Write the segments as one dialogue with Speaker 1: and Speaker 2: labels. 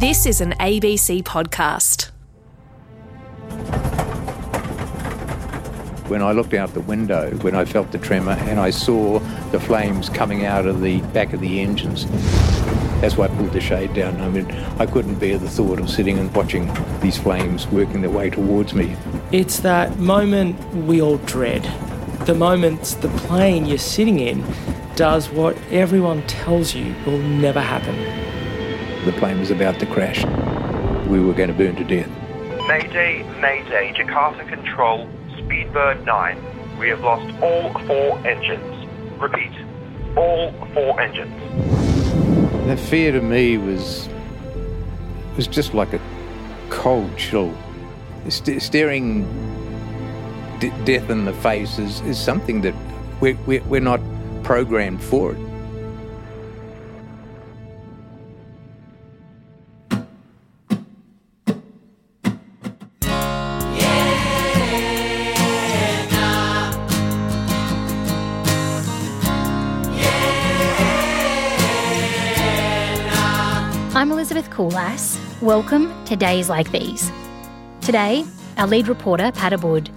Speaker 1: This is an ABC podcast.
Speaker 2: When I looked out the window, when I felt the tremor and I saw the flames coming out of the back of the engines, that's why I pulled the shade down. I mean, I couldn't bear the thought of sitting and watching these flames working their way towards me.
Speaker 3: It's that moment we all dread. The moment the plane you're sitting in does what everyone tells you will never happen.
Speaker 2: The plane was about to crash. We were going to burn to death.
Speaker 4: Mayday, Mayday, Jakarta Control, Speedbird 9. We have lost all four engines. Repeat, all four engines.
Speaker 2: The fear to me was was just like a cold chill. St- staring d- death in the face is, is something that we're, we're, we're not programmed for it.
Speaker 5: Elizabeth Coolass. Welcome to Days Like These. Today, our lead reporter, Pat Abboud,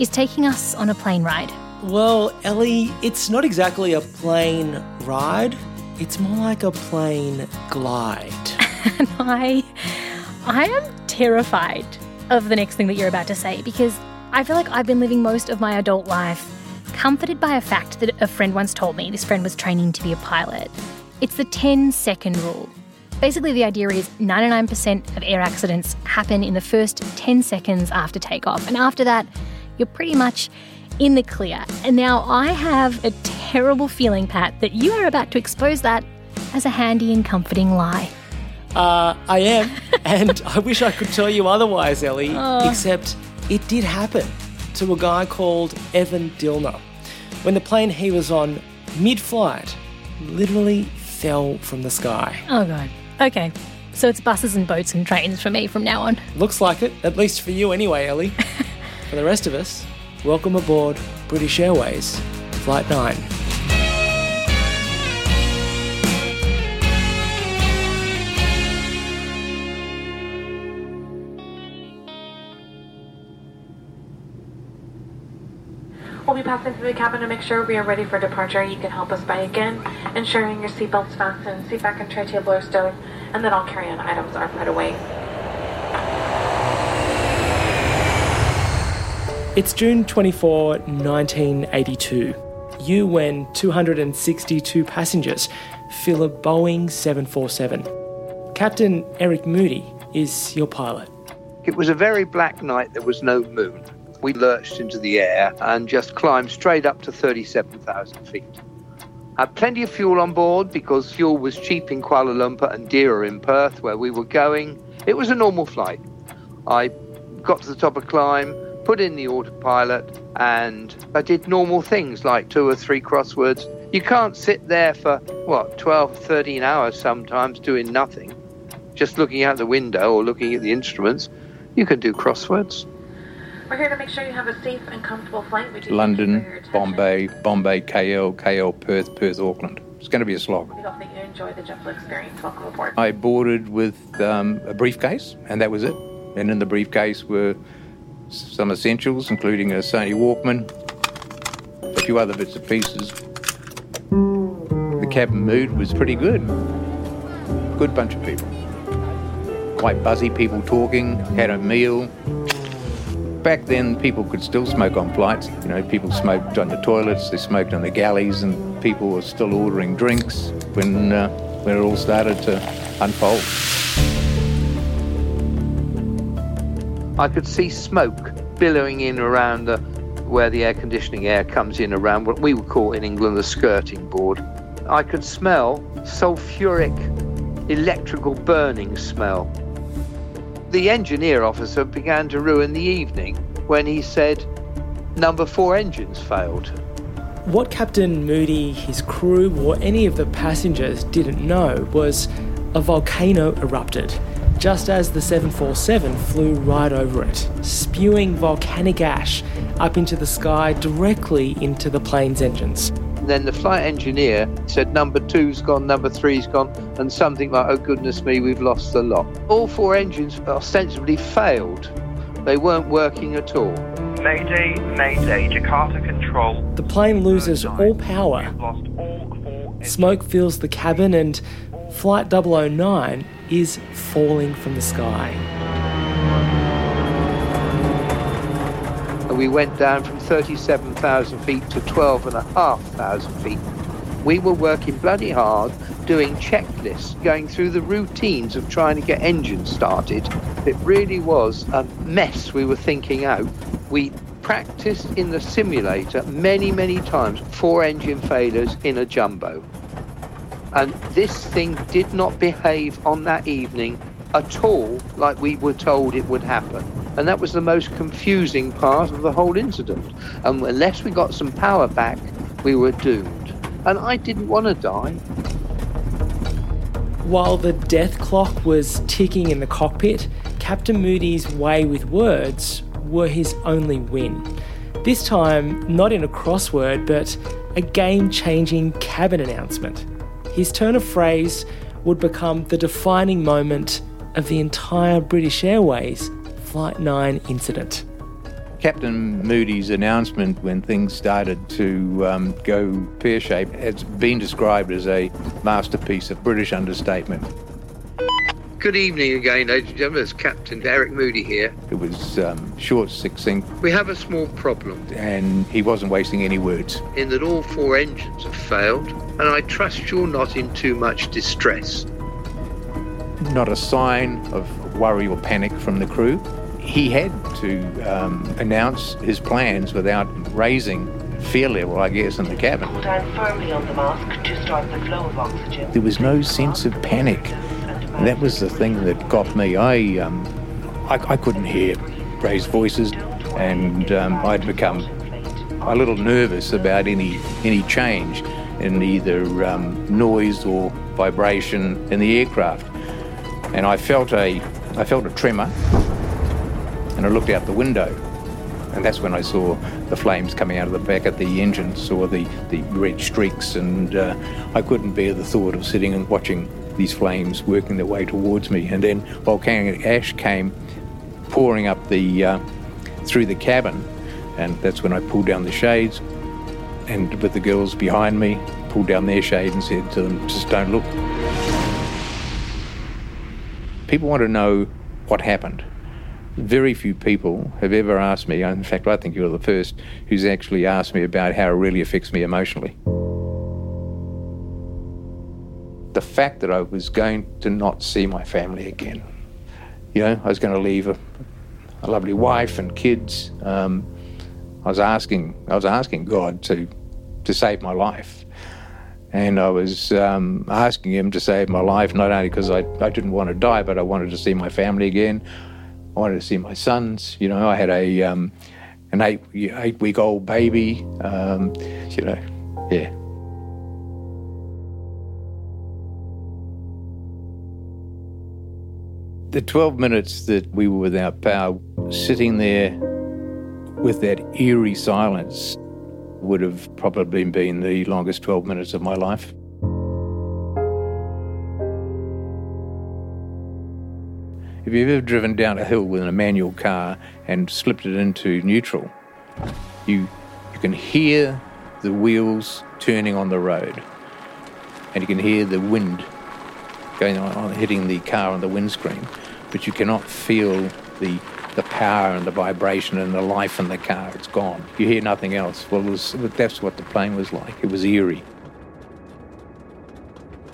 Speaker 5: is taking us on a plane ride.
Speaker 3: Well, Ellie, it's not exactly a plane ride, it's more like a plane glide.
Speaker 5: And I I am terrified of the next thing that you're about to say because I feel like I've been living most of my adult life comforted by a fact that a friend once told me. This friend was training to be a pilot. It's the 10 second rule. Basically, the idea is 99% of air accidents happen in the first 10 seconds after takeoff. And after that, you're pretty much in the clear. And now I have a terrible feeling, Pat, that you are about to expose that as a handy and comforting lie.
Speaker 3: Uh, I am, and I wish I could tell you otherwise, Ellie, except it did happen to a guy called Evan Dilner. When the plane he was on mid flight literally fell from the sky.
Speaker 5: Oh, God. Okay. So it's buses and boats and trains for me from now on.
Speaker 3: Looks like it, at least for you anyway, Ellie. for the rest of us, welcome aboard British Airways Flight 9.
Speaker 6: We'll be passing through the cabin to make sure we are ready for departure. You can help us by again ensuring your seatbelt's fastened, seat back and tray table are stowed, and then all carry-on items are put away.
Speaker 3: It's June 24, 1982. You when 262 passengers fill a Boeing 747. Captain Eric Moody is your pilot.
Speaker 7: It was a very black night. There was no moon. We lurched into the air and just climbed straight up to 37,000 feet. Had plenty of fuel on board because fuel was cheap in Kuala Lumpur and dearer in Perth, where we were going. It was a normal flight. I got to the top of climb, put in the autopilot, and I did normal things like two or three crosswords. You can't sit there for, what, 12, 13 hours sometimes doing nothing, just looking out the window or looking at the instruments. You can do crosswords.
Speaker 6: We're here to make sure you have a safe and comfortable flight. We do thank you for
Speaker 2: London. Bombay, Bombay, KL, KL, Perth, Perth, Auckland. It's going to be a slog.
Speaker 6: We hope that you enjoy the JetBlue experience. Welcome aboard.
Speaker 2: I boarded with um, a briefcase, and that was it. And in the briefcase were some essentials, including a Sony Walkman, a few other bits and pieces. The cabin mood was pretty good. Good bunch of people. Quite buzzy people talking, had a meal. Back then, people could still smoke on flights. You know, people smoked on the toilets, they smoked on the galleys, and people were still ordering drinks when, uh, when it all started to unfold.
Speaker 7: I could see smoke billowing in around the, where the air conditioning air comes in around what we would call in England the skirting board. I could smell sulfuric electrical burning smell. The engineer officer began to ruin the evening when he said number four engines failed.
Speaker 3: What Captain Moody, his crew, or any of the passengers didn't know was a volcano erupted just as the 747 flew right over it, spewing volcanic ash up into the sky directly into the plane's engines.
Speaker 7: Then the flight engineer said number two's gone, number three's gone, and something like, oh goodness me, we've lost the lot. All four engines ostensibly failed. They weren't working at all.
Speaker 4: Mayday, Mayday, Jakarta Control.
Speaker 3: The plane loses all power.
Speaker 4: We've lost all four engines.
Speaker 3: Smoke fills the cabin, and Flight 009 is falling from the sky.
Speaker 7: We went down from 37,000 feet to 12,500 feet. We were working bloody hard, doing checklists, going through the routines of trying to get engines started. It really was a mess we were thinking out. We practiced in the simulator many, many times, four engine failures in a jumbo. And this thing did not behave on that evening at all like we were told it would happen. And that was the most confusing part of the whole incident. And unless we got some power back, we were doomed. And I didn't want to die.
Speaker 3: While the death clock was ticking in the cockpit, Captain Moody's way with words were his only win. This time, not in a crossword, but a game changing cabin announcement. His turn of phrase would become the defining moment of the entire British Airways Flight 9 incident.
Speaker 2: Captain Moody's announcement when things started to um, go pear shaped has been described as a masterpiece of British understatement.
Speaker 7: Good evening again, ladies and gentlemen. It's Captain Eric Moody here.
Speaker 2: It was um, short, succinct,
Speaker 7: We have a small problem
Speaker 2: and he wasn't wasting any words.
Speaker 7: in that all four engines have failed, and I trust you're not in too much distress.
Speaker 2: Not a sign of worry or panic from the crew. He had to um, announce his plans without raising fear level, I guess, in the cabin.
Speaker 8: Pull down firmly on the mask to start the flow of oxygen.
Speaker 2: There was no sense of panic. And that was the thing that got me. I, um, I, I couldn't hear raised voices, and um, I'd become a little nervous about any any change in either um, noise or vibration in the aircraft. And I felt a I felt a tremor, and I looked out the window, and that's when I saw the flames coming out of the back of the engine, saw the, the red streaks, and uh, I couldn't bear the thought of sitting and watching these flames working their way towards me. And then volcanic ash came pouring up the uh, through the cabin, and that's when I pulled down the shades, and with the girls behind me, pulled down their shade and said to them, "Just don't look." People want to know what happened. Very few people have ever asked me, in fact, I think you're the first who's actually asked me about how it really affects me emotionally. The fact that I was going to not see my family again. You know, I was going to leave a, a lovely wife and kids. Um, I was asking, I was asking God to, to save my life. And I was um, asking him to save my life, not only because I, I didn't want to die, but I wanted to see my family again. I wanted to see my sons. You know, I had a um, an eight eight week old baby. Um, you know, yeah. The 12 minutes that we were without power, sitting there with that eerie silence, would have probably been the longest 12 minutes of my life. If you've ever driven down a hill with a manual car and slipped it into neutral, you, you can hear the wheels turning on the road and you can hear the wind going on, on hitting the car on the windscreen, but you cannot feel the the power and the vibration and the life in the car. It's gone. You hear nothing else. Well, was, that's what the plane was like. It was eerie.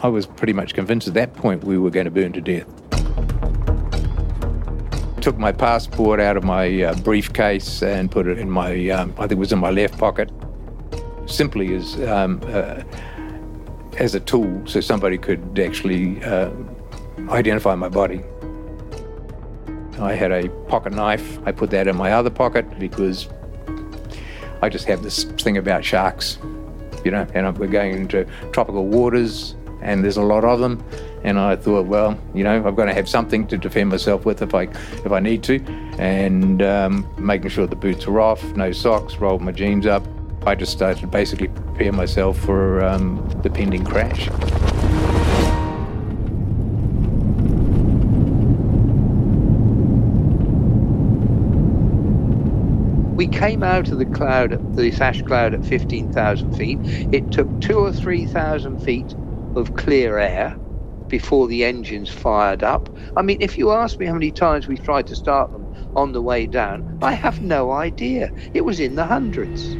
Speaker 2: I was pretty much convinced at that point we were going to burn to death. Took my passport out of my uh, briefcase and put it in my, um, I think it was in my left pocket, simply as um, uh, as a tool, so somebody could actually uh, identify my body. I had a pocket knife. I put that in my other pocket because I just have this thing about sharks, you know, and we're going into tropical waters and there's a lot of them. And I thought, well, you know, I've got to have something to defend myself with if I if I need to, and um, making sure the boots are off, no socks, rolled my jeans up, I just started to basically prepare myself for um, the pending crash.
Speaker 7: We came out of the cloud, the ash cloud at 15,000 feet. It took two or 3,000 feet of clear air before the engines fired up. I mean, if you ask me how many times we tried to start them on the way down, I have no idea. It was in the hundreds.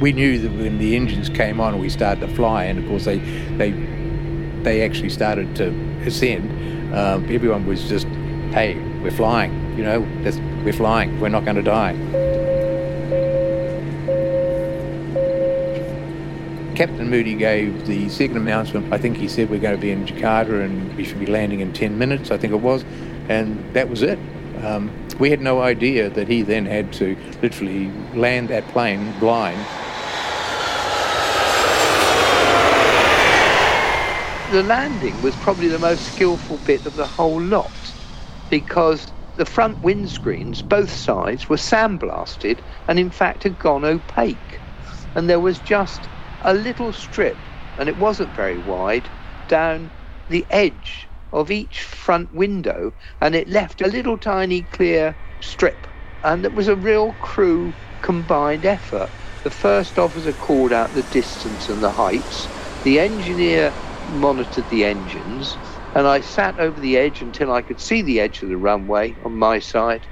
Speaker 2: We knew that when the engines came on, we started to fly, and of course they they they actually started to ascend. Um, everyone was just, "Hey, we're flying! You know, we're flying. We're not going to die." Captain Moody gave the second announcement. I think he said we're going to be in Jakarta and we should be landing in 10 minutes, I think it was. And that was it. Um, we had no idea that he then had to literally land that plane blind.
Speaker 7: The landing was probably the most skillful bit of the whole lot because the front windscreens, both sides, were sandblasted and in fact had gone opaque. And there was just a little strip, and it wasn't very wide, down the edge of each front window, and it left a little tiny clear strip. And it was a real crew combined effort. The first officer called out the distance and the heights. The engineer monitored the engines, and I sat over the edge until I could see the edge of the runway on my side,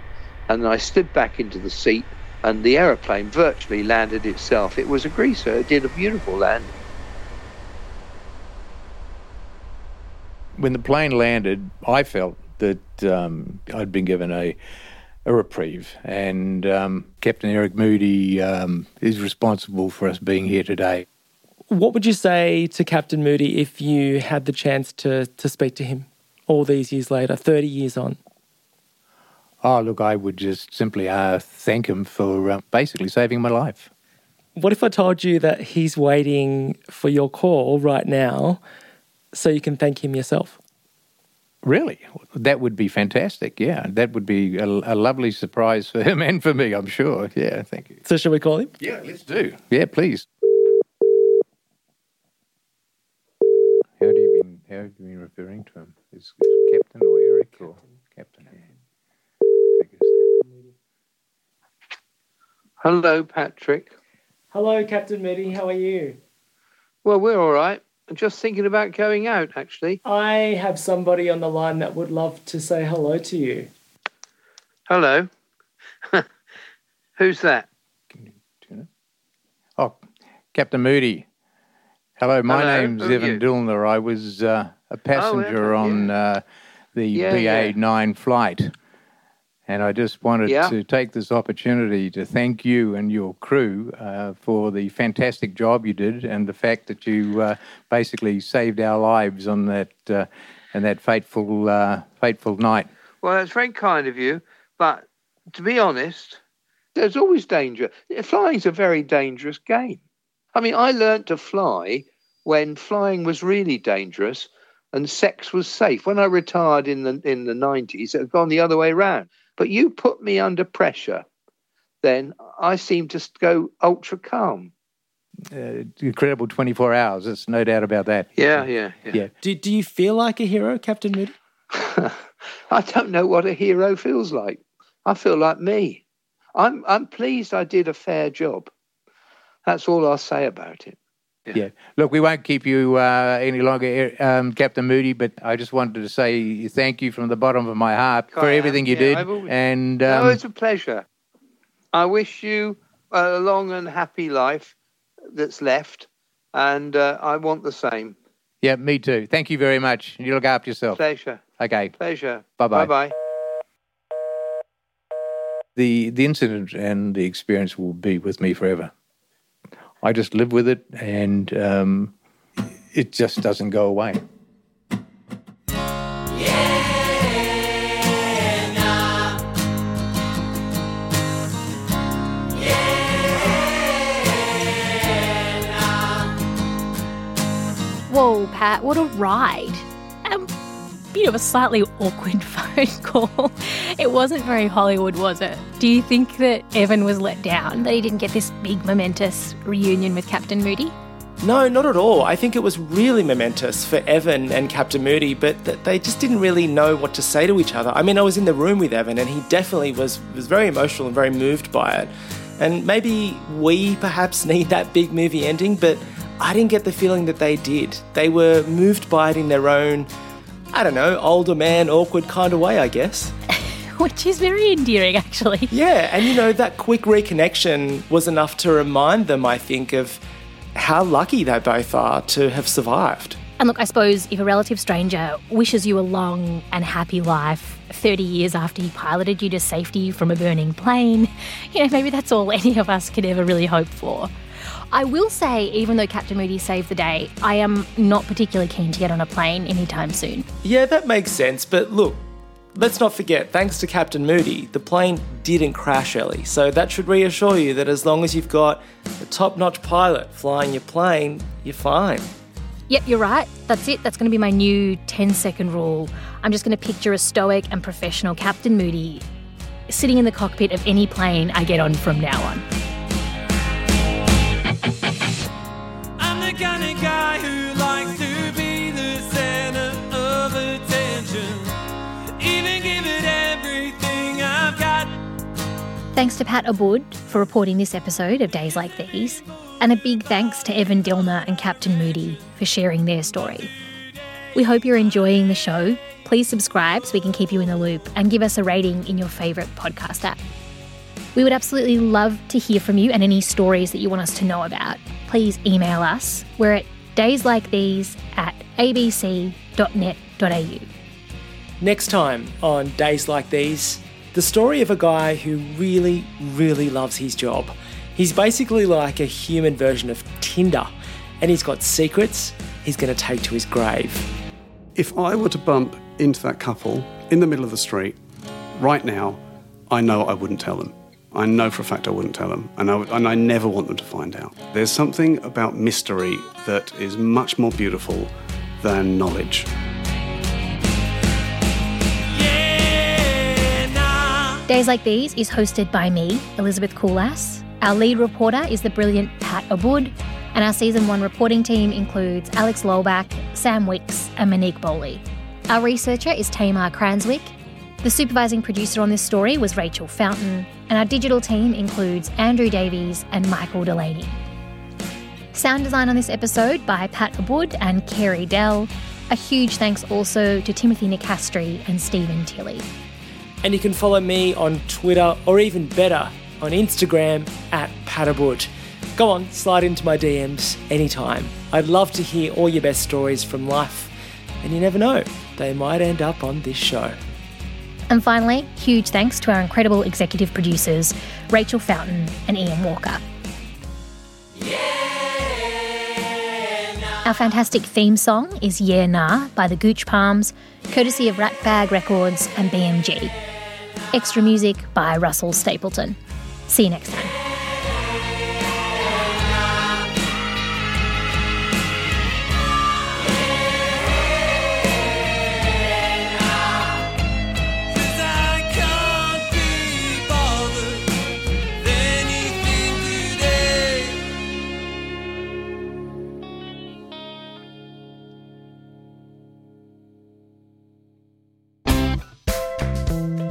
Speaker 7: and I slid back into the seat and the aeroplane virtually landed itself. It was a greaser. It did a beautiful landing.
Speaker 2: When the plane landed, I felt that um, I'd been given a a reprieve, and um, Captain Eric Moody um, is responsible for us being here today.
Speaker 3: What would you say to Captain Moody if you had the chance to, to speak to him all these years later, 30 years on?
Speaker 2: Oh, look, I would just simply uh, thank him for uh, basically saving my life.
Speaker 3: What if I told you that he's waiting for your call right now so you can thank him yourself?
Speaker 2: Really? That would be fantastic. Yeah, that would be a, a lovely surprise for him and for me, I'm sure. Yeah, thank you.
Speaker 3: So, shall we call him?
Speaker 2: Yeah, let's do. Yeah, please. How do you been? How have you been referring to him? Is, is Captain or Eric or Captain?
Speaker 7: Hello, Patrick.
Speaker 3: Hello, Captain Moody. How are you?
Speaker 7: Well, we're all right. I'm just thinking about going out, actually.
Speaker 3: I have somebody on the line that would love to say hello to you.
Speaker 7: Hello. Who's that?
Speaker 2: Oh, Captain Moody. Hello, my
Speaker 7: Hello,
Speaker 2: name's
Speaker 7: who
Speaker 2: Evan
Speaker 7: you?
Speaker 2: Dillner. I was uh, a passenger
Speaker 7: Evan,
Speaker 2: on uh, the
Speaker 7: Yeah, yeah.
Speaker 2: BA9 flight. And I just wanted
Speaker 7: Yeah.
Speaker 2: to take this opportunity to thank you and your crew uh, for the fantastic job you did and the fact that you uh, basically saved our lives on that uh, and that fateful uh, fateful night.
Speaker 7: Well, that's very kind of you, but to be honest, there's always danger. Flying's a very dangerous game. I mean, I learnt to fly when flying was really dangerous and sex was safe. When I retired in the in the 90s, it had gone the other way round. But you put me under pressure, then I seem to go ultra calm.
Speaker 2: Uh, incredible 24 hours. There's no doubt about that.
Speaker 7: Yeah, yeah, yeah.
Speaker 2: Yeah.
Speaker 3: Do, do you feel like a hero, Captain Moody?
Speaker 7: I don't know what a hero feels like. I feel like me. I'm I'm pleased I did a fair job. That's all I'll say about it.
Speaker 2: Yeah. Look, we won't keep you uh, any longer, um, Captain Moody, but I just wanted to say thank you from the bottom of my heart for everything you
Speaker 7: Yeah,
Speaker 2: did.
Speaker 7: Always-
Speaker 2: And
Speaker 7: no,
Speaker 2: um,
Speaker 7: it's a pleasure. I wish you a long and happy life that's left, and uh, I want the same.
Speaker 2: yeah, me too. Thank you very much. You look after yourself.
Speaker 7: Pleasure,
Speaker 2: Okay.
Speaker 7: pleasure.
Speaker 2: Bye-bye.
Speaker 7: Bye bye.
Speaker 2: The the incident and the experience will be with me forever. I just live with it, and um, it just doesn't go away.
Speaker 5: Whoa, Pat, what a ride. Um, of a slightly awkward phone call. It wasn't very Hollywood, was it? Do you think that Evan was let down that he didn't get this big momentous reunion with Captain Moody?
Speaker 3: No, not at all. I think it was really momentous for Evan and Captain Moody, but th- they just didn't really know what to say to each other. I mean, I was in the room with Evan, and he definitely was was very emotional and very moved by it. And maybe we perhaps need that big movie ending, but I didn't get the feeling that they did. They were moved by it in their own, I don't know, older man, awkward kind of way, I guess.
Speaker 5: Which is very endearing, actually.
Speaker 3: Yeah, and you know, that quick reconnection was enough to remind them, I think, of how lucky they both are to have survived.
Speaker 5: And look, I suppose if a relative stranger wishes you a long and happy life 30 years after he piloted you to safety from a burning plane, you know, maybe that's all any of us could ever really hope for. I will say, even though Captain Moody saved the day, I am not particularly keen to get on a plane anytime soon.
Speaker 3: Yeah, that makes sense, but look, let's not forget, thanks to Captain Moody, the plane didn't crash, Ellie. So that should reassure you that as long as you've got a top notch pilot flying your plane, you're fine.
Speaker 5: Yep, you're right. That's it. That's going to be my new 10 second rule. I'm just going to picture a stoic and professional Captain Moody sitting in the cockpit of any plane I get on from now on. Thanks to Pat Abboud for reporting this episode of Days Like These, and a big thanks to Evan Dillner and Captain Moody for sharing their story. We hope you're enjoying the show. Please subscribe so we can keep you in the loop and give us a rating in your favourite podcast app. We would absolutely love to hear from you and any stories that you want us to know about. Please email us. We're at dayslikethese at abc.net.au.
Speaker 3: Next time on Days Like These, the story of a guy who really, really loves his job. He's basically like a human version of Tinder, and he's got secrets he's going to take to his grave.
Speaker 9: If I were to bump into that couple in the middle of the street right now, I know I wouldn't tell them. I know for a fact I wouldn't tell them, and I, would- and I never want them to find out. There's something about mystery that is much more beautiful than knowledge.
Speaker 5: Days Like These is hosted by me, Elizabeth Coolass. Our lead reporter is the brilliant Pat Abboud, and our season one reporting team includes Alex Lolbach, Sam Wicks, and Monique Bowley. Our researcher is Tamar Cranswick. The supervising producer on this story was Rachel Fountain, and our digital team includes Andrew Davies and Michael Delaney. Sound design on this episode by Pat Abboud and Kerry Dell. A huge thanks also to Timothy Nicastri and Stephen Tilley.
Speaker 3: And you can follow me on Twitter or even better, on Instagram at Patabboud. Go on, slide into my DMs anytime. I'd love to hear all your best stories from life, and you never know, they might end up on this show.
Speaker 5: And finally, huge thanks to our incredible executive producers, Rachel Fountain and Ian Walker. Our fantastic theme song is Yeah Nah by the Gooch Palms, courtesy of Ratbag Records and BMG. Extra music by Russell Stapleton. See you next time.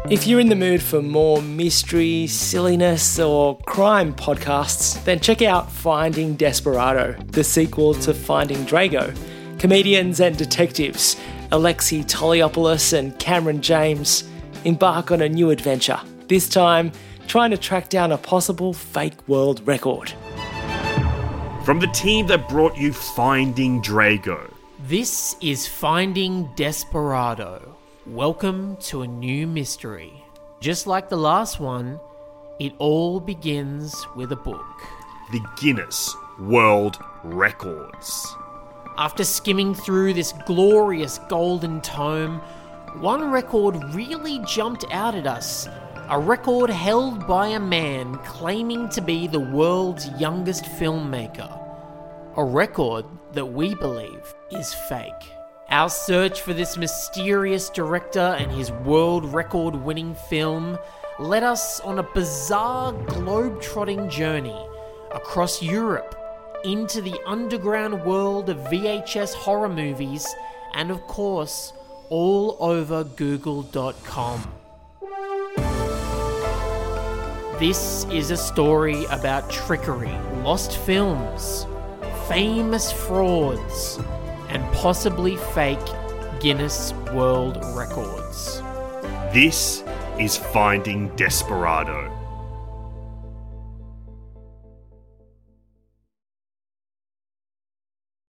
Speaker 3: If you're in the mood for more mystery, silliness, or crime podcasts, then check out Finding Desperado, the sequel to Finding Drago. Comedians and detectives Alexei Toliopoulos and Cameron James embark on a new adventure, this time trying to track down a possible fake world record.
Speaker 10: From the team that brought you Finding Drago.
Speaker 11: This is Finding Desperado. Welcome to a new mystery. Just like the last one, it all begins with a book.
Speaker 10: The Guinness World Records.
Speaker 11: After skimming through this glorious golden tome, one record really jumped out at us. A record held by a man claiming to be the world's youngest filmmaker. A record that we believe is fake. Our search for this mysterious director and his world record winning film led us on a bizarre globe-trotting journey across Europe into the underground world of VHS horror movies and, of course, all over Google.com. This is a story about trickery, lost films, famous frauds, and possibly fake Guinness World Records.
Speaker 10: This is Finding Desperado.